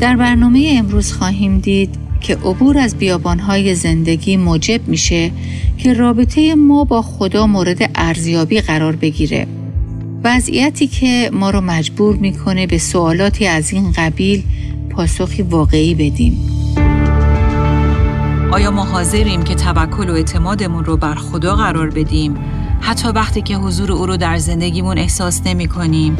در برنامه امروز خواهیم دید که عبور از بیابانهای زندگی موجب میشه که رابطه ما با خدا مورد ارزیابی قرار بگیره. وضعیتی که ما رو مجبور می‌کنه به سوالاتی از این قبیل پاسخی واقعی بدیم. آیا ما حاضریم که توکل و اعتمادمون رو بر خدا قرار بدیم؟ حتی وقتی که حضور او رو در زندگیمون احساس نمی کنیم.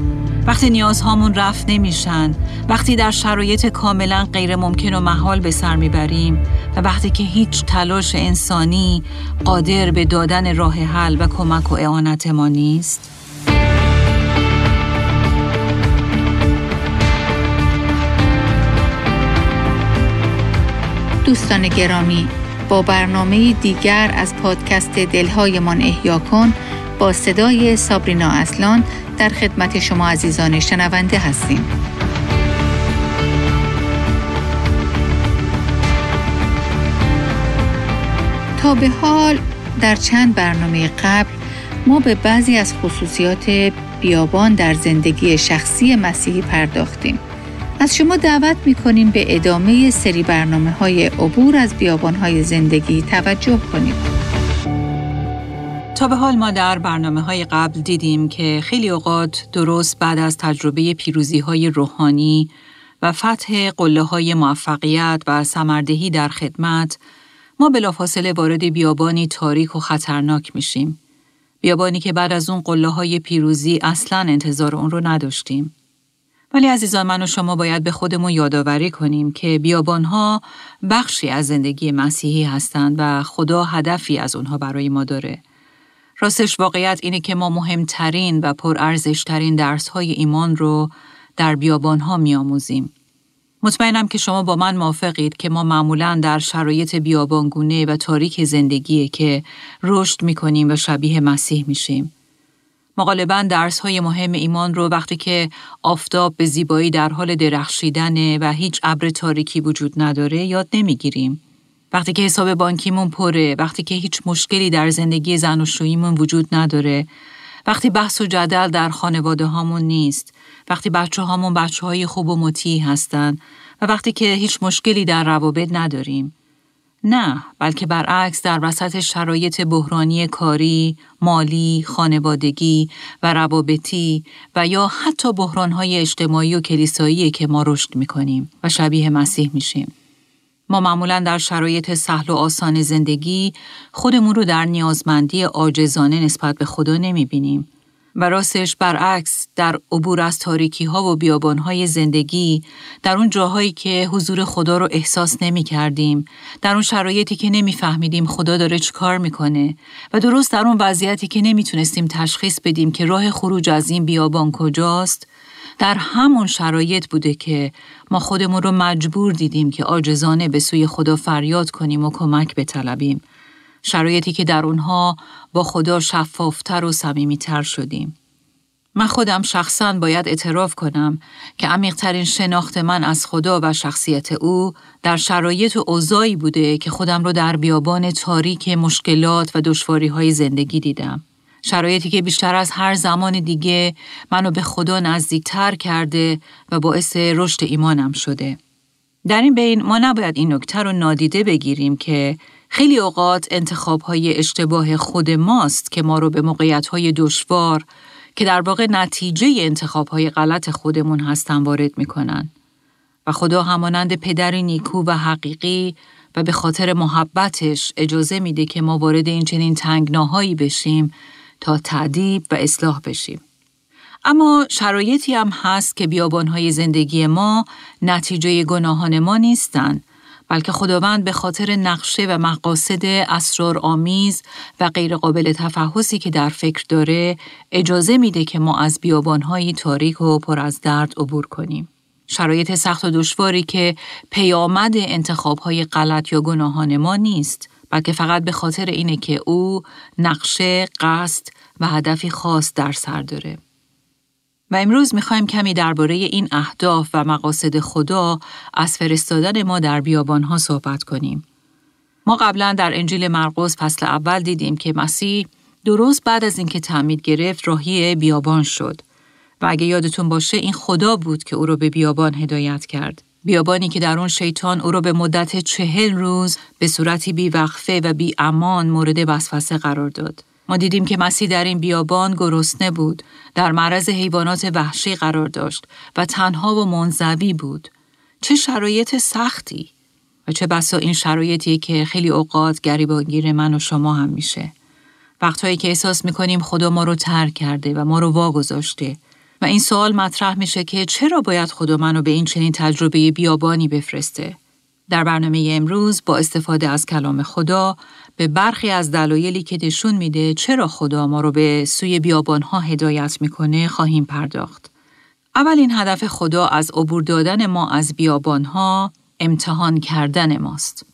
وقتی نیازهامون رفت نمیشن. وقتی در شرایط کاملا غیر ممکن و محال به سر می‌بریم. و وقتی که هیچ تلاش انسانی قادر به دادن راه حل و کمک و اعانت ما نیست. دوستان گرامی با برنامه دیگر از پادکست دلهایمان احیا کن با صدای سابرینا اصلان در خدمت شما عزیزان شنونده هستیم. تا به حال در چند برنامه قبل ما به بعضی از خصوصیات بیابان در زندگی شخصی مسیحی پرداختیم. از شما دعوت می کنیم به ادامه سری برنامه های عبور از بیابان های زندگی توجه کنید. تا به حال ما در برنامه های قبل دیدیم که خیلی اوقات درست بعد از تجربه پیروزی های روحانی و فتح قله های موفقیت و سمردهی در خدمت ما بلافاصله وارد بیابانی تاریک و خطرناک میشیم. بیابانی که بعد از اون قله های پیروزی اصلا انتظار اون رو نداشتیم. ولی عزیزان من و شما باید به خودمون یادآوری کنیم که بیابانها بخشی از زندگی مسیحی هستند و خدا هدفی از اونها برای ما داره. راستش واقعیت اینه که ما مهمترین و پرارزشترین درس های ایمان رو در بیابانها میآموزیم. مطمئنم که شما با من موافقید که ما معمولا در شرایط بیابانگونه و تاریک زندگیه که رشد می‌کنیم و شبیه مسیح میشیم. ما غالبا درس های مهم ایمان رو وقتی که آفتاب به زیبایی در حال درخشیدنه و هیچ ابر تاریکی وجود نداره یاد نمی‌گیریم. وقتی که حساب بانکیمون پره، وقتی که هیچ مشکلی در زندگی زن و شویمون وجود نداره، وقتی بحث و جدل در خانواده هامون نیست، وقتی بچه هامون بچه های خوب و مطیع هستن و وقتی که هیچ مشکلی در روابط نداریم. نه، بلکه برعکس در وسط شرایط بحرانی کاری، مالی، خانوادگی و روابطی و یا حتی بحرانهای اجتماعی و کلیسایی که ما رشد می‌کنیم و شبیه مسیح میشیم. ما معمولا در شرایط سهل و آسان زندگی خودمون رو در نیازمندی عاجزانه نسبت به خدا نمی‌بینیم و راستش برعکس در عبور از تاریکی ها و بیابان های زندگی در اون جاهایی که حضور خدا رو احساس نمی کردیم در اون شرایطی که نمیفهمیدیم خدا داره چی کار می‌کنه و درست در اون وضعیتی که نمی‌تونستیم تشخیص بدیم که راه خروج از این بیابان کجاست در همون شرایط بوده که ما خودمون رو مجبور دیدیم که آجزانه به سوی خدا فریاد کنیم و کمک بطلبیم. شرایطی که در اونها با خدا شفافتر و صمیمیتر شدیم. من خودم شخصا باید اعتراف کنم که عمیقترین شناخت من از خدا و شخصیت او در شرایط و اوضاعی بوده که خودم رو در بیابان تاریک مشکلات و دشواری های زندگی دیدم. شرایطی که بیشتر از هر زمان دیگه منو به خدا نزدیکتر کرده و باعث رشد ایمانم شده. در این بین ما نباید این نکته رو نادیده بگیریم که خیلی اوقات انتخاب های اشتباه خود ماست که ما رو به موقعیت های دشوار که در واقع نتیجه انتخاب های غلط خودمون هستن وارد می‌کنن. و خدا همانند پدری نیکو و حقیقی و به خاطر محبتش اجازه میده که ما وارد این چنین تنگناهایی بشیم تا تعدیب و اصلاح بشیم. اما شرایطی هم هست که بیابانهای زندگی ما نتیجه گناهان ما نیستند بلکه خداوند به خاطر نقشه و مقاصد اسرارآمیز و غیرقابل تفحصی که در فکر داره اجازه میده که ما از بیابانهایی تاریک و پر از درد عبور کنیم. شرایط سخت و دشواری که پیامد انتخابهای غلط یا گناهان ما نیست بلکه فقط به خاطر اینه که او نقشه، قصد و هدفی خاص در سر داره. و امروز می‌خوایم کمی درباره این اهداف و مقاصد خدا از فرستادن ما در بیابانها صحبت کنیم. ما قبلا در انجیل مرقس فصل اول دیدیم که مسیح درست بعد از اینکه تعمید گرفت راهی بیابان شد و اگه یادتون باشه این خدا بود که او رو به بیابان هدایت کرد. بیابانی که در اون شیطان او را به مدت چهل روز به صورتی بیوقفه و بی امان مورد وسوسه قرار داد. ما دیدیم که مسیح در این بیابان گرسنه بود، در معرض حیوانات وحشی قرار داشت و تنها و منزوی بود. چه شرایط سختی و چه بسا این شرایطی که خیلی اوقات گریبانگیر من و شما هم میشه. وقتهایی که احساس می‌کنیم خدا ما رو ترک کرده و ما رو واگذاشته و این سوال مطرح میشه که چرا باید خدا منو به این چنین تجربه بیابانی بفرسته؟ در برنامه امروز با استفاده از کلام خدا به برخی از دلایلی که نشون میده چرا خدا ما رو به سوی بیابانها هدایت می‌کنه خواهیم پرداخت. اولین هدف خدا از عبور دادن ما از بیابانها امتحان کردن ماست.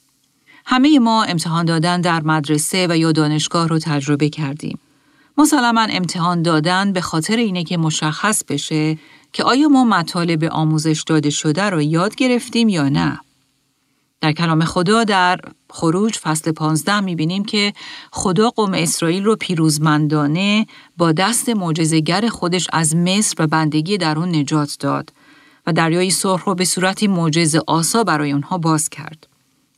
همه ما امتحان دادن در مدرسه و یا دانشگاه رو تجربه کردیم. مسلما امتحان دادن به خاطر اینه که مشخص بشه که آیا ما مطالب آموزش داده شده رو یاد گرفتیم یا نه. در کلام خدا در خروج فصل 15 می‌بینیم که خدا قوم اسرائیل رو پیروزمندانه با دست معجزه‌گر خودش از مصر و بندگی در اون نجات داد و دریای سرخ رو به صورتی معجزه آسا برای اونها باز کرد.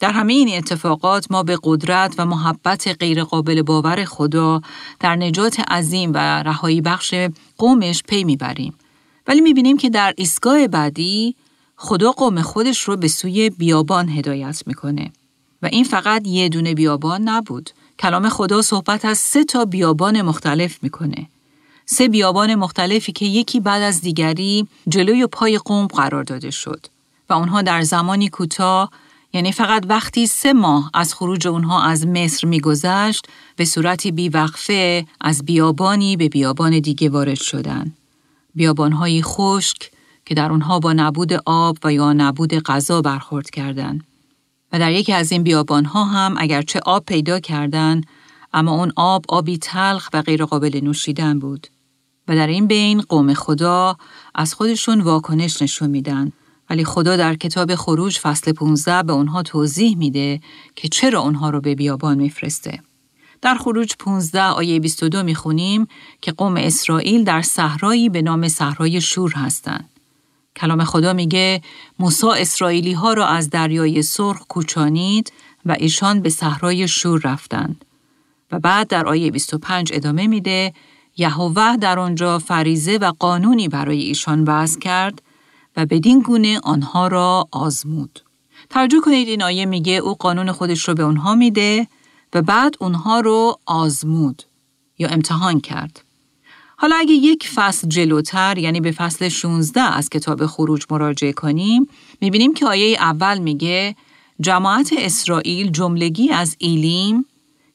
در همه این اتفاقات ما به قدرت و محبت غیرقابل باور خدا در نجات عظیم و رهایی بخش قومش پی می‌بریم. ولی می‌بینیم که در ایستگاه بعدی خدا قوم خودش رو به سوی بیابان هدایت می‌کنه و این فقط یه دونه بیابان نبود. کلام خدا صحبت از سه تا بیابان مختلف می‌کنه. سه بیابان مختلفی که یکی بعد از دیگری جلوی پای قوم قرار داده شد و اونها در زمانی کوتاه یعنی فقط وقتی سه ماه از خروج اونها از مصر میگذشت به صورتی بیوقفه از بیابانی به بیابان دیگه وارد شدن. بیابانهایی خشک که در اونها با نبود آب و یا نبود غذا برخورد کردند. و در یکی از این بیابانها هم اگرچه آب پیدا کردند اما اون آب آبی تلخ و غیرقابل نوشیدن بود. و در این بین قوم خدا از خودشون واکنش نشون میدن ولی خدا در کتاب خروج فصل 15 به اونها توضیح میده که چرا اونها رو به بیابان میفرسته. در خروج 15 آیه 22 می‌خونیم که قوم اسرائیل در صحرایی به نام صحرای شور هستند. کلام خدا میگه موسی اسرائیلی ها را از دریای سرخ کوچانید و ایشان به صحرای شور رفتند. و بعد در آیه 25 ادامه میده یهوه در آنجا فریزه و قانونی برای ایشان وضع کرد و بدین گونه آنها را آزمود. توجه کنید این آیه میگه او قانون خودش رو به اونها میده و بعد اونها رو آزمود یا امتحان کرد. حالا اگه یک فصل جلوتر یعنی به فصل 16 از کتاب خروج مراجعه کنیم می‌بینیم که آیه اول میگه جماعت اسرائیل جملگی از ایلیم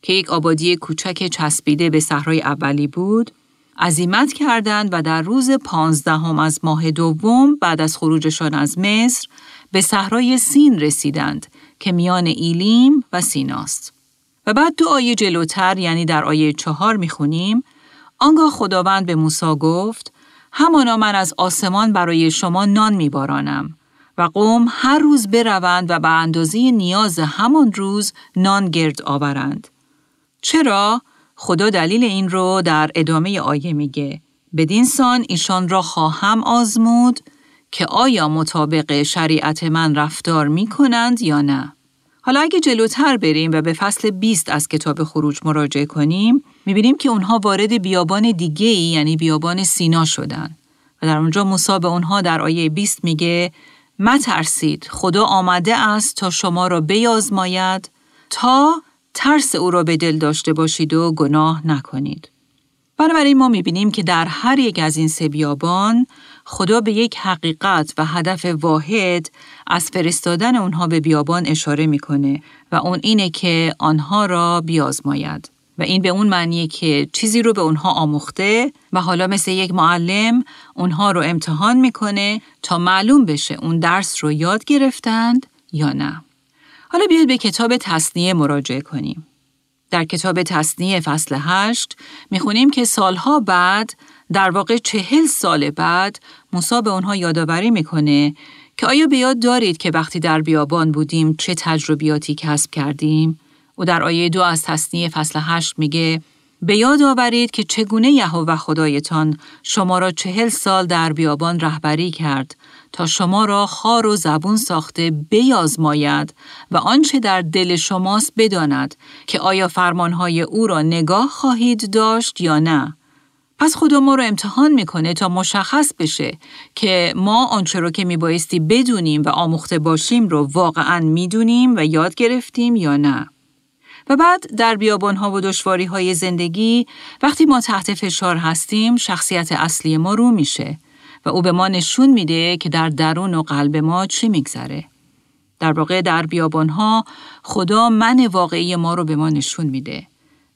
که یک آبادی کوچک چسبیده به صحرای اولی بود عزیمت کردند و در روز پانزدهم از ماه دوم بعد از خروجشان از مصر به صحرای سین رسیدند که میان ایلیم و سیناست. و بعد دو آیه جلوتر یعنی در آیه چهار می‌خونیم آنگاه خداوند به موسی گفت همانا من از آسمان برای شما نان میبارانم و قوم هر روز بروند و به اندازه نیاز همان روز نان گرد آورند. چرا؟ خدا دلیل این رو در ادامه آیه میگه بدین سان ایشان را خواهم آزمود که آیا مطابق شریعت من رفتار می کنند یا نه. حالا اگه جلوتر بریم و به فصل 20 از کتاب خروج مراجعه کنیم می‌بینیم که اونها وارد بیابان دیگه ای یعنی بیابان سینا شدن و در اونجا موسی به اونها در آیه 20 میگه ترسید خدا آمده است تا شما را بیازماید تا ترس او را به دل داشته باشید و گناه نکنید. بنابراین ما می‌بینیم که در هر یک از این سه بیابان خدا به یک حقیقت و هدف واحد از فرستادن اونها به بیابان اشاره می‌کنه و اون اینه که آنها را بیازماید. و این به اون معنیه که چیزی رو به اونها آموخته و حالا مثل یک معلم اونها رو امتحان می‌کنه تا معلوم بشه اون درس رو یاد گرفتند یا نه. حالا بیاید به کتاب تصنیه مراجعه کنیم. در کتاب تصنیه فصل هشت می‌خونیم که سالها بعد در واقع چهل سال بعد موسی به اونها یادآوری می‌کنه که آیا به یاد دارید که وقتی در بیابان بودیم چه تجربیاتی کسب کردیم؟ او در آیه دو از تصنیه فصل هشت میگه به یاد آورید که چگونه یهوه خدایتان شما را چهل سال در بیابان رهبری کرد تا شما را خار و زبون ساخته بیازماید و آنچه در دل شماست بداند که آیا فرمانهای او را نگاه خواهید داشت یا نه. پس خدا ما رو امتحان می‌کنه تا مشخص بشه که ما آنچه رو که میبایستی بدونیم و آموخته باشیم رو واقعا می‌دونیم و یاد گرفتیم یا نه. و بعد در بیابانها و دشواری های زندگی وقتی ما تحت فشار هستیم شخصیت اصلی ما رو میشه و او به ما نشون میده که در درون و قلب ما چی میگذره. در واقع در بیابانها خدا من واقعی ما رو به ما نشون میده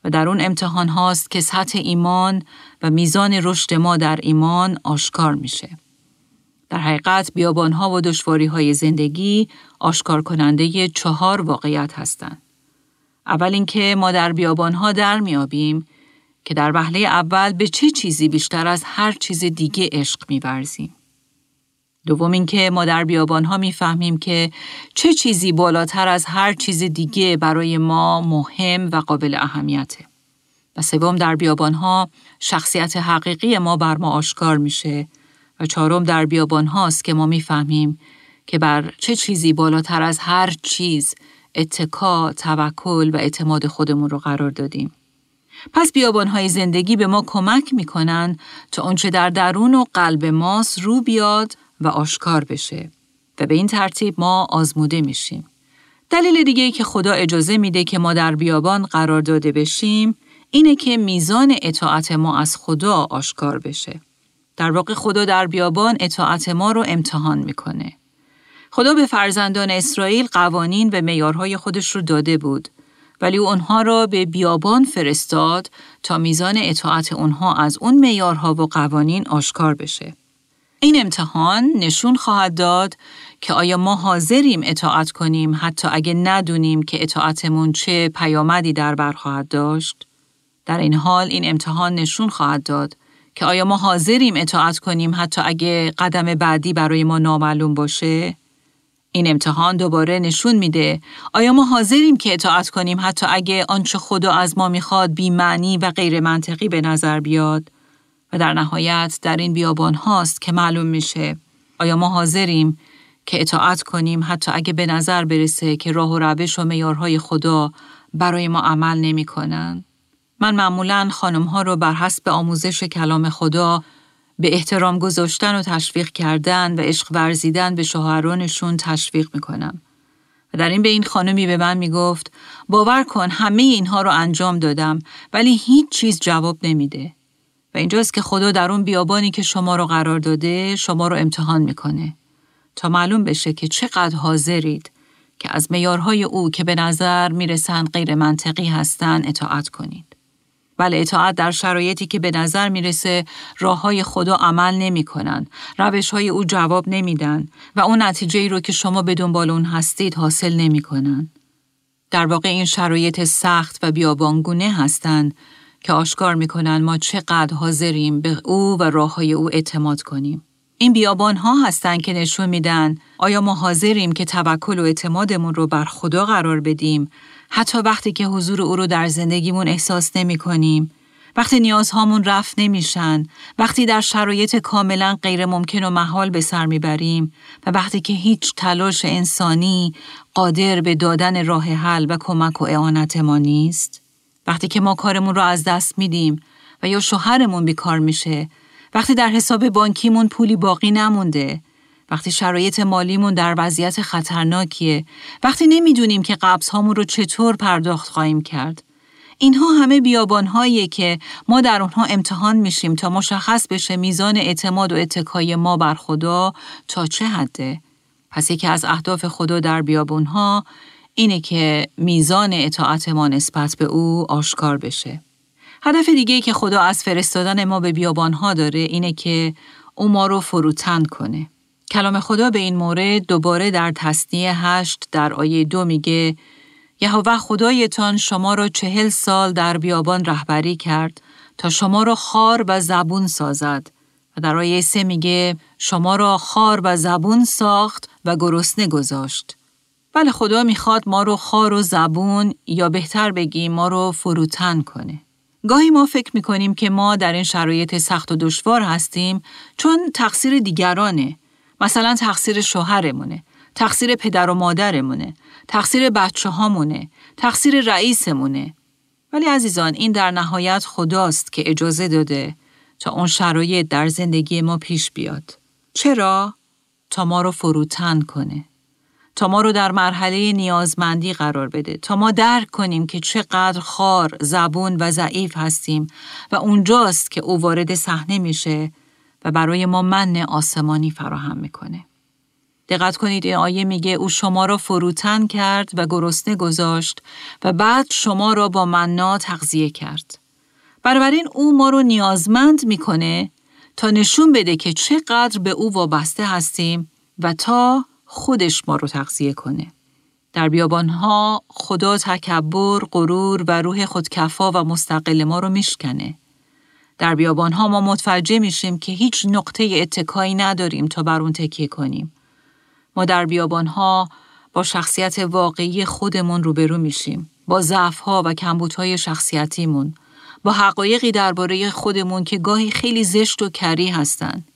و در اون امتحان هاست که سطح ایمان و میزان رشد ما در ایمان آشکار میشه. در حقیقت بیابانها و دشواری های زندگی آشکار کننده چهار واقعیت هستند. اول اینکه ما در بیابانها در میابیم که در وهله اول به چه چیزی بیشتر از هر چیز دیگه عشق میورزیم. دوم اینکه ما در بیابانها می‌فهمیم که چه چیزی بالاتر از هر چیز دیگه برای ما مهم و قابل اهمیته. و سوم در بیابانها شخصیت حقیقی ما بر ما آشکار میشه و چهارم در بیابان هاست که ما می‌فهمیم که بر چه چیزی بالاتر از هر چیز اتکا، توکل و اعتماد خودمون رو قرار دادیم. پس بیابانهای زندگی به ما کمک می‌کنن تا آنچه در درون و قلب ماست رو بیاد و آشکار بشه و به این ترتیب ما آزموده میشیم. دلیل دیگه ای که خدا اجازه میده که ما در بیابان قرار داده بشیم اینه که میزان اطاعت ما از خدا آشکار بشه. در واقع خدا در بیابان اطاعت ما رو امتحان می‌کنه. خدا به فرزندان اسرائیل قوانین و میارهای خودش رو داده بود ولی او آنها را به بیابان فرستاد تا میزان اطاعت اونها از اون میارها و قوانین آشکار بشه. این امتحان نشون خواهد داد که آیا ما حاضریم اطاعت کنیم حتی اگه ندونیم که اطاعتمون چه پیامدی در بر خواهد داشت؟ در این حال این امتحان نشون خواهد داد که آیا ما حاضریم اطاعت کنیم حتی اگه قدم بعدی برای ما نامعلوم باشه؟ این امتحان دوباره نشون میده. آیا ما حاضریم که اطاعت کنیم حتی اگه آنچه خدا از ما می‌خواد بی معنی و غیر منطقی به نظر بیاد؟ و در نهایت در این بیابان هاست که معلوم میشه. آیا ما حاضریم که اطاعت کنیم حتی اگه به نظر برسه که راه و روش و میارهای خدا برای ما عمل نمی‌کنن؟ من معمولا خانم ها رو بر حسب آموزش کلام خدا به احترام گذاشتن و تشویق کردن و عشق ورزیدن به شوهرانشون تشویق می‌کنم. و در این به این خانمی به من می‌گفت باور کن همه اینها رو انجام دادم ولی هیچ چیز جواب نمیده. و اینجاست که خدا در اون بیابانی که شما رو قرار داده شما رو امتحان می‌کنه تا معلوم بشه که چقدر حاضرید که از میارهای او که به نظر می‌رسند غیر منطقی هستن اطاعت کنید. بله اطاعت در شرایطی که به نظر می‌رسه راه های خدا عمل نمی کنن، روش های او جواب نمیدن و اون نتیجه ای رو که شما به دنبال اون هستید حاصل نمی کنن. در واقع این شرایط سخت و بیابانگونه هستند که آشکار می‌کنن ما چقدر حاضریم به او و راه های او اعتماد کنیم. این بیابان ها هستند که نشون میدن آیا ما حاضریم که توکل و اعتمادمون رو بر خدا قرار بدیم حتی وقتی که حضور او رو در زندگیمون احساس نمی کنیم، وقتی نیازهامون رفت نمیشن، وقتی در شرایط کاملا غیر ممکن و محال به سر می‌بریم. و وقتی که هیچ تلاش انسانی قادر به دادن راه حل و کمک و اعانت ما نیست، وقتی که ما کارمون رو از دست میدیم و یا شوهرمون بیکار میشه، وقتی در حساب بانکیمون پولی باقی نمونده، وقتی شرایط مالیمون در وضعیت خطرناکیه وقتی نمی‌دونیم که قبض هامون رو چطور پرداخت خواهیم کرد. اینها همه بیابانهایی که ما در اونها امتحان میشیم تا مشخص بشه میزان اعتماد و اتکای ما بر خدا تا چه حده. پس یکی از اهداف خدا در بیابونها اینه که میزان اطاعت ما نسبت به او آشکار بشه. هدف دیگه که خدا از فرستادن ما به بیابانها داره اینه که او ما رو فروتن کنه. کلام خدا به این مورد دوباره در تصنیه هشت در آیه دو میگه یهوه خدایتان شما را چهل سال در بیابان رهبری کرد تا شما را خار و زبون سازد و در آیه سه میگه شما را خار و زبون ساخت و گرسنه گذاشت. بله خدا می‌خواد ما رو خار و زبون یا بهتر بگیم ما رو فروتن کنه. گاهی ما فکر می‌کنیم که ما در این شرایط سخت و دشوار هستیم چون تقصیر دیگرانه. مثلا تقصیر شوهرمونه، تقصیر پدر و مادرمونه، تقصیر بچه هامونه، تقصیر رئیسمونه. ولی عزیزان این در نهایت خداست که اجازه داده تا اون شرایط در زندگی ما پیش بیاد. چرا؟ تا ما رو فروتن کنه. تا ما رو در مرحله نیازمندی قرار بده تا ما درک کنیم که چقدر خار، زبون و ضعیف هستیم و اونجاست که او وارد صحنه میشه و برای ما من آسمانی فراهم می‌کنه. دقت کنید این آیه میگه او شما را فروتن کرد و گرسنه گذاشت و بعد شما را با مننا تغذیه کرد. بنابراین او ما رو نیازمند می‌کنه تا نشون بده که چقدر به او وابسته هستیم و تا خودش ما رو تغذیه کنه. در بیابانها خدا تکبر، غرور و روح خودکفا و مستقل ما رو میشکنه. در بیابانها ما متوجه میشیم که هیچ نقطه اتکایی نداریم تا بر اون تکیه کنیم. ما در بیابانها با شخصیت واقعی خودمون روبرو میشیم. با ضعفها و کمبودهای شخصیتیمون. با حقایقی درباره خودمون که گاهی خیلی زشت و کری هستند.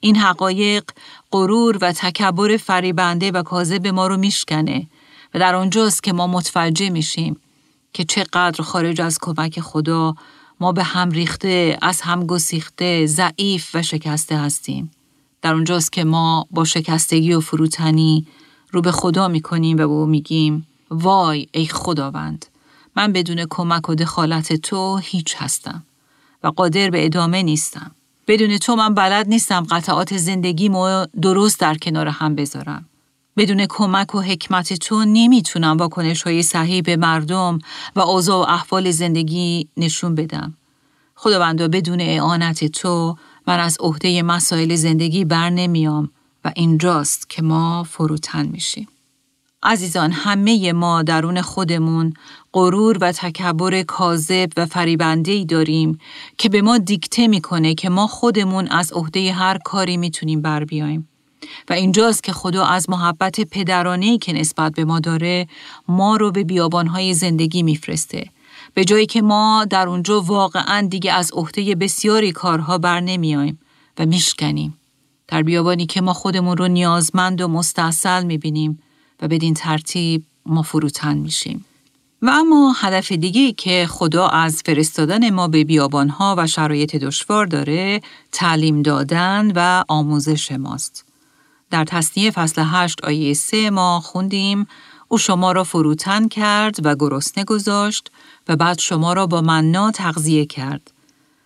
این حقایق غرور و تکبر فریبنده و کاذب ما رو میشکنه و در آنجاست که ما متوجه میشیم که چقدر خارج از کمک خدا ما به هم ریخته، از هم گسیخته، ضعیف و شکسته هستیم. در اونجاست که ما با شکستگی و فروتنی رو به خدا می‌کنیم و به او میگیم وای ای خداوند من بدون کمک و دخالت تو هیچ هستم و قادر به ادامه نیستم. بدون تو من بلد نیستم قطعات زندگیمو درست در کنار هم بذارم. بدون کمک و حکمت تو نمی‌تونم با کنش های صحیح به مردم و اوضاع و احوال زندگی نشون بدم. خداوندا بدون اعانت تو من از عهده مسائل زندگی بر نمیام و اینجاست که ما فروتن میشیم. عزیزان همه ما درون خودمون غرور و تکبر کاذب و فریبنده ای داریم که به ما دیکته می‌کنه که ما خودمون از عهده هر کاری می‌تونیم بر بیایم. و اینجاست که خدا از محبت پدرانه که نسبت به ما داره ما رو به بیابانهای زندگی میفرسته. به جایی که ما در اونجا واقعا دیگه از عهده بسیاری کارها بر نمیایم و میشکنیم. در بیابانی که ما خودمون رو نیازمند و مستاصل می‌بینیم و بدین ترتیب ما فروتن میشیم. و اما هدف دیگه که خدا از فرستادن ما به بیابانها و شرایط دشوار داره تعلیم دادن و آموزش ماست. در تصنیه فصل 8 آیه 3 ما خوندیم او شما را فروتن کرد و گرسنه گذاشت و بعد شما را با مننا تغذیه کرد.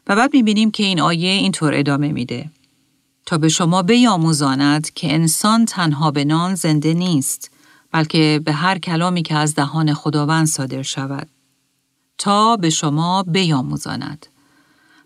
و بعد می‌بینیم که این آیه اینطور ادامه میده. تا به شما بیاموزاند که انسان تنها به نان زنده نیست بلکه به هر کلامی که از دهان خداوند صادر شود تا به شما بیاموزاند.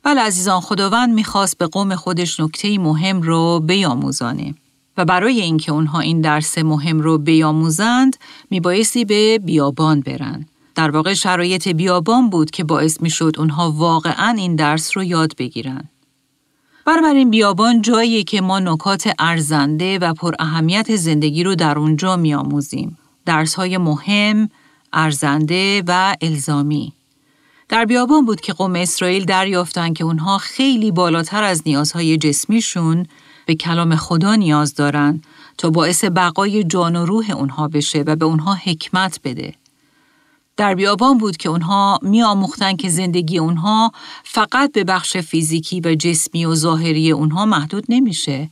بله عزیزان خداوند می‌خواست به قوم خودش نکته مهم رو بیاموزانه و برای اینکه اونها این درس مهم رو بیاموزند میبایستی به بیابان برن. در واقع شرایط بیابان بود که باعث می‌شد اونها واقعا این درس رو یاد بگیرن. این بیابان جایی که ما نکات ارزنده و پر اهمیت زندگی رو در اونجا میآموزیم. درس های مهم، ارزنده و الزامی. در بیابان بود که قوم اسرائیل دریافتند که اونها خیلی بالاتر از نیازهای جسمیشون به کلام خدا نیاز دارن تا باعث بقای جان و روح اونها بشه و به اونها حکمت بده. در بیابان بود که اونها می آموختن که زندگی اونها فقط به بخش فیزیکی و جسمی و ظاهری اونها محدود نمیشه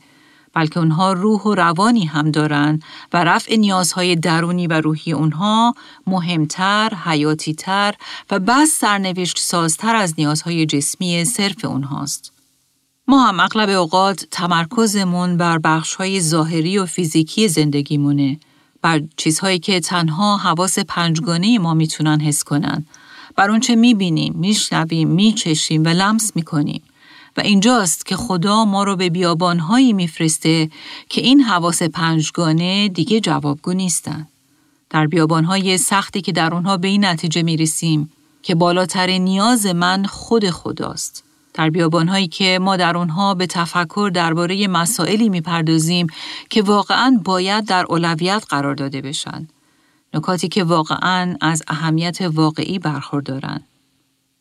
بلکه اونها روح و روانی هم دارن و رفع نیازهای درونی و روحی اونها مهمتر، حیاتیتر و بس سرنوشت سازتر از نیازهای جسمی صرف اونهاست. ما هم اغلب اوقات تمرکزمون بر بخشهای ظاهری و فیزیکی زندگیمونه بر چیزهایی که تنها حواس پنجگانه ما می‌تونن حس کنن بر اونچه می‌بینیم، میشنویم، میچشیم و لمس می‌کنیم و اینجاست که خدا ما رو به بیابانهایی میفرسته که این حواس پنجگانه دیگه جوابگو نیستن. در بیابانهای سختی که در اونها به این نتیجه می‌رسیم که بالاتر نیاز من خود خداست. در بیابانهایی که ما در اونها به تفکر درباره مسائلی می‌پردازیم که واقعا باید در اولویت قرار داده بشن. نکاتی که واقعا از اهمیت واقعی برخوردارن.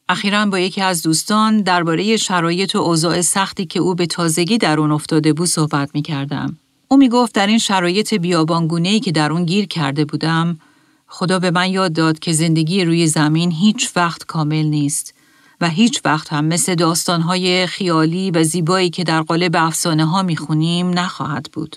اخیرا با یکی از دوستان درباره شرایط و اوضاع سختی که او به تازگی در اون افتاده بود صحبت می کردم. او می گفت در این شرایط بیابانگونه که در اون گیر کرده بودم، خدا به من یاد داد که زندگی روی زمین هیچ وقت کامل نیست و هیچ وقت هم مثل داستانهای خیالی و زیبایی که در قالب افسانه ها می خونیم نخواهد بود.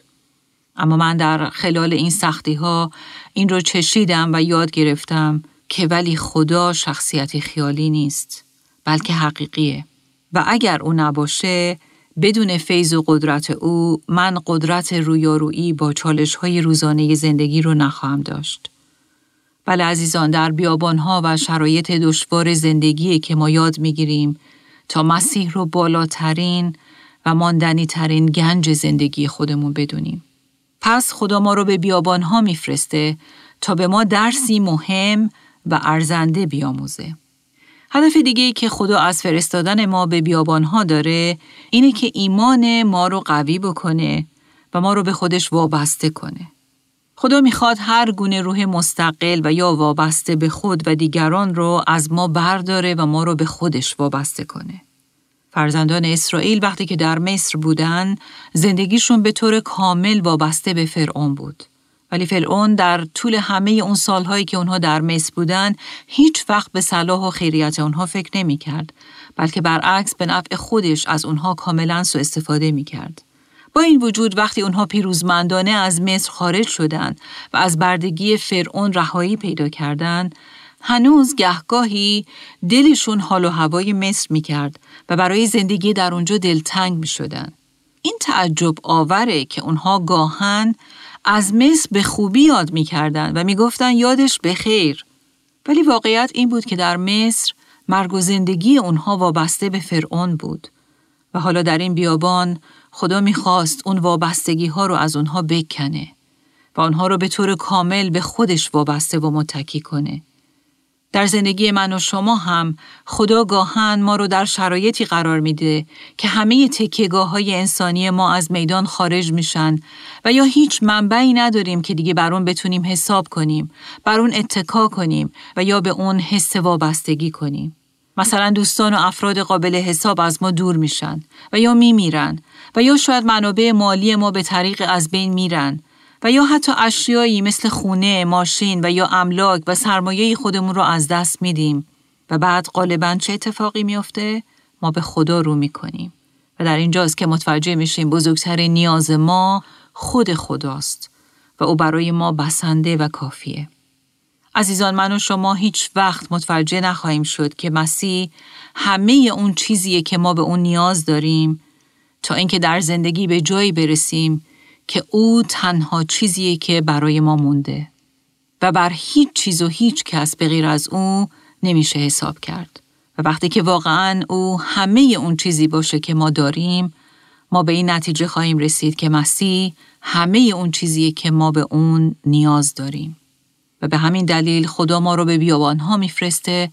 اما من در خلال این سختی ها این رو چشیدم و یاد گرفتم که ولی خدا شخصیت خیالی نیست بلکه حقیقیه و اگر او نباشه بدون فیض و قدرت او من قدرت رویارویی با چالش های روزانه زندگی رو نخواهم داشت. بله عزیزان در بیابانها و شرایط دشوار زندگی که ما یاد می‌گیریم تا مسیح رو بالاترین و ماندنی ترین گنج زندگی خودمون بدونیم. پس خدا ما رو به بیابانها میفرسته تا به ما درسی مهم و ارزنده بیاموزه. هدف دیگه که خدا از فرستادن ما به بیابانها داره اینه که ایمان ما رو قوی بکنه و ما رو به خودش وابسته کنه. خدا می‌خواد هر گونه روح مستقل و یا وابسته به خود و دیگران رو از ما برداره و ما رو به خودش وابسته کنه. فرزندان اسرائیل وقتی که در مصر بودن زندگیشون به طور کامل وابسته به فرعون بود. ولی فرعون در طول همه اون سالهایی که اونها در مصر بودن هیچ وقت به صلاح و خیریت اونها فکر نمی کرد بلکه برعکس به نفع خودش از اونها کاملا سو استفاده می کرد. با این وجود وقتی اونها پیروزمندانه از مصر خارج شدند و از بردگی فرعون رهایی پیدا کردند هنوز گهگاهی دلشون حال و هوای مصر می کرد و برای زندگی در اونجا دلتنگ می شدن. این تعجب آوره که اونها گاهن از مصر به خوبی یاد می کردن و می گفتن یادش بخیر. ولی واقعیت این بود که در مصر مرگ و زندگی اونها وابسته به فرعون بود. حالا در این بیابان خدا می‌خواست اون وابستگی ها رو از اونها بکنه و آنها رو به طور کامل به خودش وابسته و متکی کنه. در زندگی من و شما هم خدا گاهن ما رو در شرایطی قرار میده که همه تکیگاه های انسانی ما از میدان خارج میشن و یا هیچ منبعی نداریم که دیگه بر اون بتونیم حساب کنیم، بر اون اتکا کنیم و یا به اون حس وابستگی کنیم. مثلا دوستان و افراد قابل حساب از ما دور میشن و یا میمیرن و یا شاید منابع مالی ما به طریق از بین میرن و یا حتی اشیایی مثل خونه، ماشین و یا املاک و سرمایه خودمون رو از دست میدیم و بعد غالبا چه اتفاقی میافته؟ ما به خدا رو می‌کنیم و در اینجاست که متوجه میشیم بزرگترین نیاز ما خود خداست و او برای ما بسنده و کافیه. عزیزان من و شما هیچ وقت متوجه نخواهیم شد که مسیح همه اون چیزیه که ما به اون نیاز داریم تا اینکه در زندگی به جایی برسیم که او تنها چیزیه که برای ما مونده و بر هیچ چیز و هیچ کس به غیر از او نمیشه حساب کرد. و وقتی که واقعا او همه اون چیزی باشه که ما داریم ما به این نتیجه خواهیم رسید که مسیح همه اون چیزیه که ما به اون نیاز داریم. و به همین دلیل خدا ما رو به بیابانها میفرسته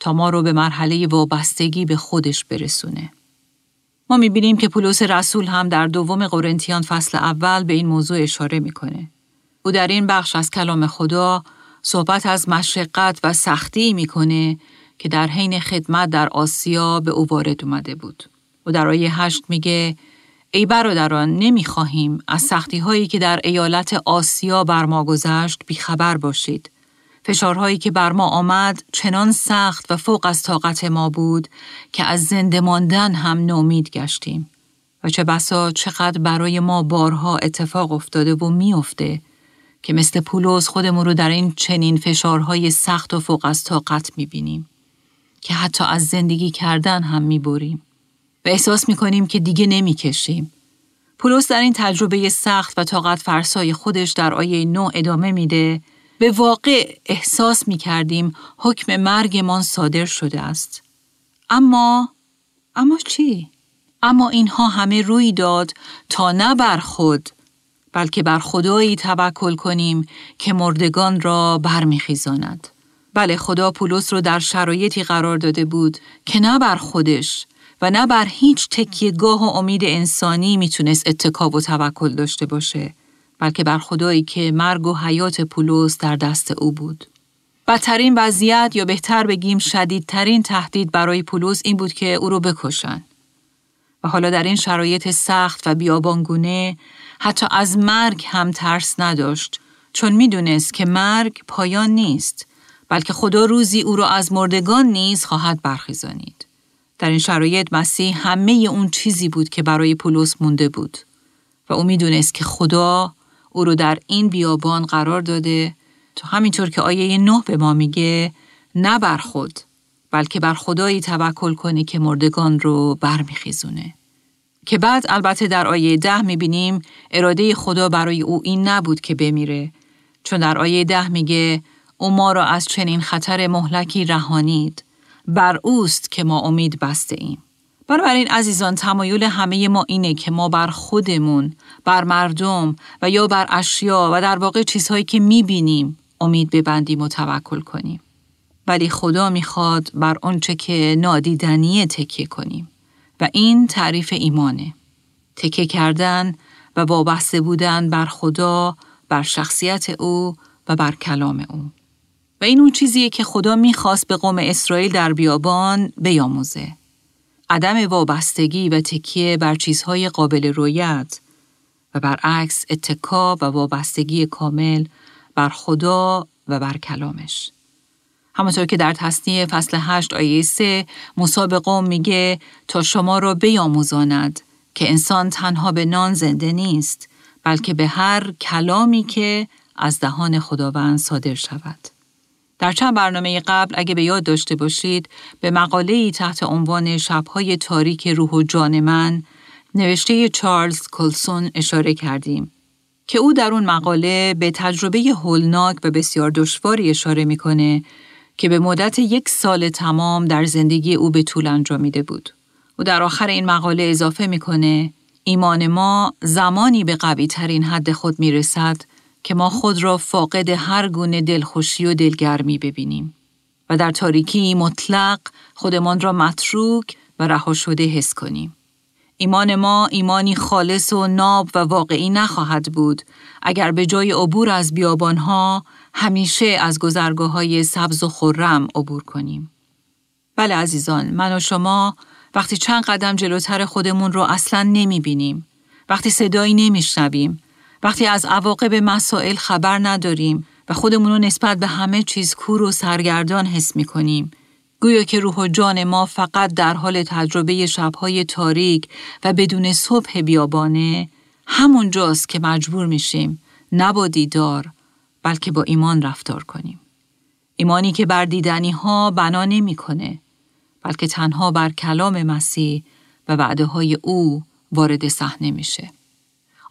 تا ما رو به مرحله وابستگی به خودش برسونه. ما می‌بینیم که پولس رسول هم در دوم قرنتیان فصل اول به این موضوع اشاره می‌کنه. او در این بخش از کلام خدا صحبت از مشقت و سختی می‌کنه که در حین خدمت در آسیا به او وارد اومده بود. او در آیه هشت میگه ای برادران نمی‌خواهیم از سختی هایی که در ایالت آسیا بر ما گذشت بیخبر باشید. فشارهایی که بر ما آمد چنان سخت و فوق از طاقت ما بود که از زنده ماندن هم نومید گشتیم. و چه بسا چقدر برای ما بارها اتفاق افتاده و میافته که مثل پولوس خودمون رو در این چنین فشارهای سخت و فوق از طاقت می‌بینیم که حتی از زندگی کردن هم می‌بریم. و احساس می‌کنیم که دیگه نمی‌کشیم. پولس در این تجربه سخت و طاقت فرسای خودش در آیه نو ادامه میده به واقع احساس می‌کردیم حکم مرگمان صادر شده است. اما اما چی؟ اما اینها همه روی داد تا نه بر خود بلکه بر خدایی توکل کنیم که مردگان را برمیخیزاند. بله خدا پولس رو در شرایطی قرار داده بود که نه بر خودش و نه بر هیچ تکیهگاه و امید انسانی می‌تونست اتکاب و توکل داشته باشه بلکه بر خدایی که مرگ و حیات پولس در دست او بود. بدترین وضعیت یا بهتر بگیم شدیدترین تهدید برای پولس این بود که او رو بکشن. و حالا در این شرایط سخت و بیابانگونه حتی از مرگ هم ترس نداشت چون می‌دونست که مرگ پایان نیست بلکه خدا روزی او را از مردگان نیز خواهد برخیزانید. در این شرایط مسیح همه اون چیزی بود که برای پولس مونده بود و او می‌دونست که خدا او رو در این بیابان قرار داده تا همینطور که آیه نه به ما میگه نه بر خود بلکه بر خدایی توکل کنی که مردگان رو برمیخیزونه. که بعد البته در آیه ده می‌بینیم اراده خدا برای او این نبود که بمیره چون در آیه ده میگه او ما را از چنین خطر مهلکی رهانید بر اوست که ما امید بسته ایم. بنابراین عزیزان تمایل همه ما اینه که ما بر خودمون، بر مردم و یا بر اشیا و در واقع چیزهایی که می‌بینیم امید ببندیم و توکل کنیم. ولی خدا می‌خواد بر آنچه که نادیدنی تکیه کنیم و این تعریف ایمانه. تکیه کردن و وابسته بودن بر خدا، بر شخصیت او و بر کلام او. و این اون چیزیه که خدا می‌خواست به قوم اسرائیل در بیابان بیاموزه. عدم وابستگی و تکیه بر چیزهای قابل رویت و برعکس اتکا و وابستگی کامل بر خدا و بر کلامش. همونطور که در تصنیه فصل 8 آیه 3 موسی میگه تا شما را بیاموزاند که انسان تنها به نان زنده نیست بلکه به هر کلامی که از دهان خداوند صادر شود. در چند برنامه قبل اگه به یاد داشته باشید به مقاله ای تحت عنوان شبهای تاریک روح و جان من نوشته چارلز کلسون اشاره کردیم که او در اون مقاله به تجربه هولناک و بسیار دشواری اشاره می‌کنه که به مدت یک سال تمام در زندگی او به طول انجامیده بود. او در آخر این مقاله اضافه می‌کنه ایمان ما زمانی به قوی ترین حد خود می رسد که ما خود را فاقد هر گونه دلخوشی و دلگرمی ببینیم و در تاریکی مطلق خودمان را متروک و رها شده حس کنیم. ایمان ما ایمانی خالص و ناب و واقعی نخواهد بود اگر به جای عبور از بیابانها همیشه از گذرگاه های سبز و خورم عبور کنیم. بله عزیزان من و شما وقتی چند قدم جلوتر خودمون رو اصلا نمی بینیم. وقتی صدایی نمیشنویم وقتی از عواقب مسائل خبر نداریم و خودمون رو نسبت به همه چیز کور و سرگردان حس می کنیم. گویا که روح و جان ما فقط در حال تجربه شبهای تاریک و بدون صبح بیابانه همون جاست که مجبور میشیم نه با دیدار بلکه با ایمان رفتار کنیم. ایمانی که بر دیدنی ها بنا نمی‌کنه بلکه تنها بر کلام مسیح و وعده های او وارد صحنه میشه.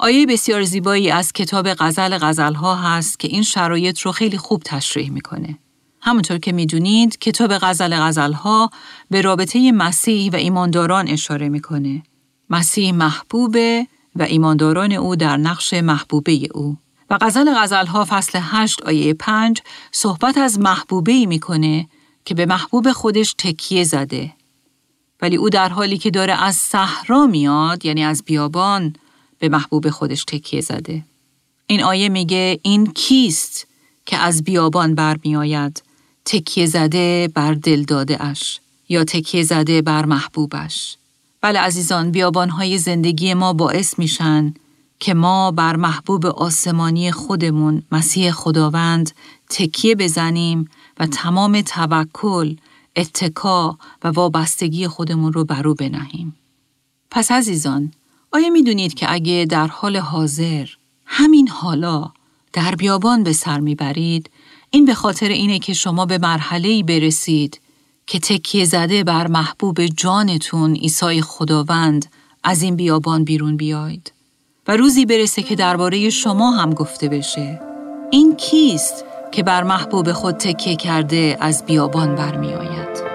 آیه بسیار زیبایی از کتاب غزل غزل ها هست که این شرایط رو خیلی خوب تشریح می‌کنه. همونطور که می‌دونید کتاب غزل غزل ها به رابطه مسیح و ایمانداران اشاره می‌کنه. مسیح محبوبه و ایمانداران او در نقش محبوبه او. و غزل غزل ها فصل 8 آیه 5 صحبت از محبوبه ای می‌کنه که به محبوب خودش تکیه زده. ولی او در حالی که داره از صحرا میاد یعنی از بیابان به محبوب خودش تکیه زده. این آیه میگه این کیست که از بیابان برمیآید تکیه زده بر دل داده اش یا تکیه زده بر محبوبش. بله عزیزان بیابانهای زندگی ما باعث میشن که ما بر محبوب آسمانی خودمون مسیح خداوند تکیه بزنیم و تمام توکل، اتکا و وابستگی خودمون رو برو بنهیم. پس عزیزان، آیا می‌دونید که اگه در حال حاضر همین حالا در بیابان به سر می‌برید این به خاطر اینه که شما به مرحله برسید که تکیه زده بر محبوب جانتون عیسی خداوند از این بیابان بیرون بیاید؟ و روزی برسه که درباره شما هم گفته بشه. این کیست که بر محبوب خود تکیه کرده از بیابان برمیآید؟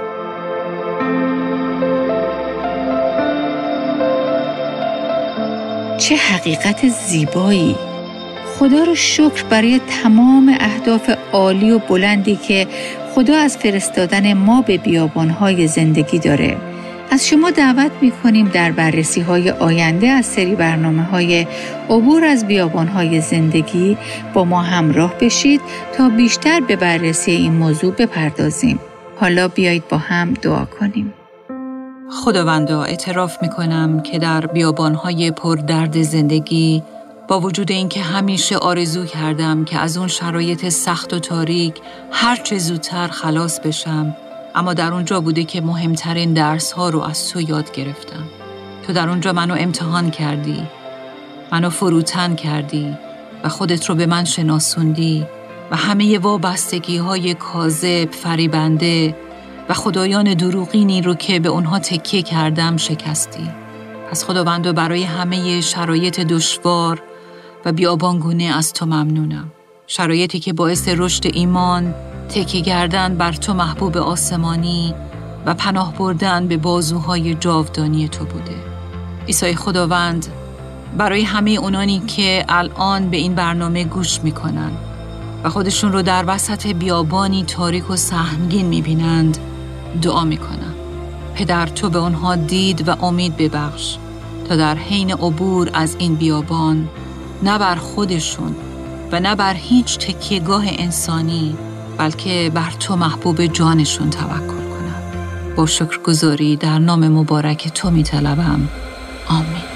چه حقیقت زیبایی خدا رو شکر برای تمام اهداف عالی و بلندی که خدا از فرستادن ما به بیابانهای زندگی داره از شما دعوت می کنیم در بررسی های آینده از سری برنامه های عبور از بیابان های زندگی با ما همراه بشید تا بیشتر به بررسی این موضوع بپردازیم. حالا بیایید با هم دعا کنیم. خداوندا اعتراف می کنم که در بیابان های پر درد زندگی با وجود اینکه همیشه آرزو کردم که از اون شرایط سخت و تاریک هر چه زودتر خلاص بشم اما در اونجا بوده که مهمترین درس ها رو از تو یاد گرفتم. تو در اونجا منو امتحان کردی منو فروتن کردی و خودت رو به من شناسوندی و همه وابستگی های کاذب فریبنده و خدایان دروغینی رو که به اونها تکیه کردم شکستی. پس خداوندو برای همه شرایط دشوار و بیابانگونه از تو ممنونم. شرایطی که باعث رشد ایمان تکی گردن بر تو محبوب آسمانی و پناه بردن به بازوهای جاودانی تو بوده. ایسای خداوند برای همه اونانی که الان به این برنامه گوش می‌کنن و خودشون رو در وسط بیابانی تاریک و سهمگین می‌بینند دعا می‌کنم. پدر تو به آنها دید و امید ببخش تا در حین عبور از این بیابان نه بر خودشون و نه بر هیچ تکیهگاه انسانی بلکه بر تو محبوب جانشون توکل کنم. با شکرگزاری در نام مبارک تو می طلبم آمین.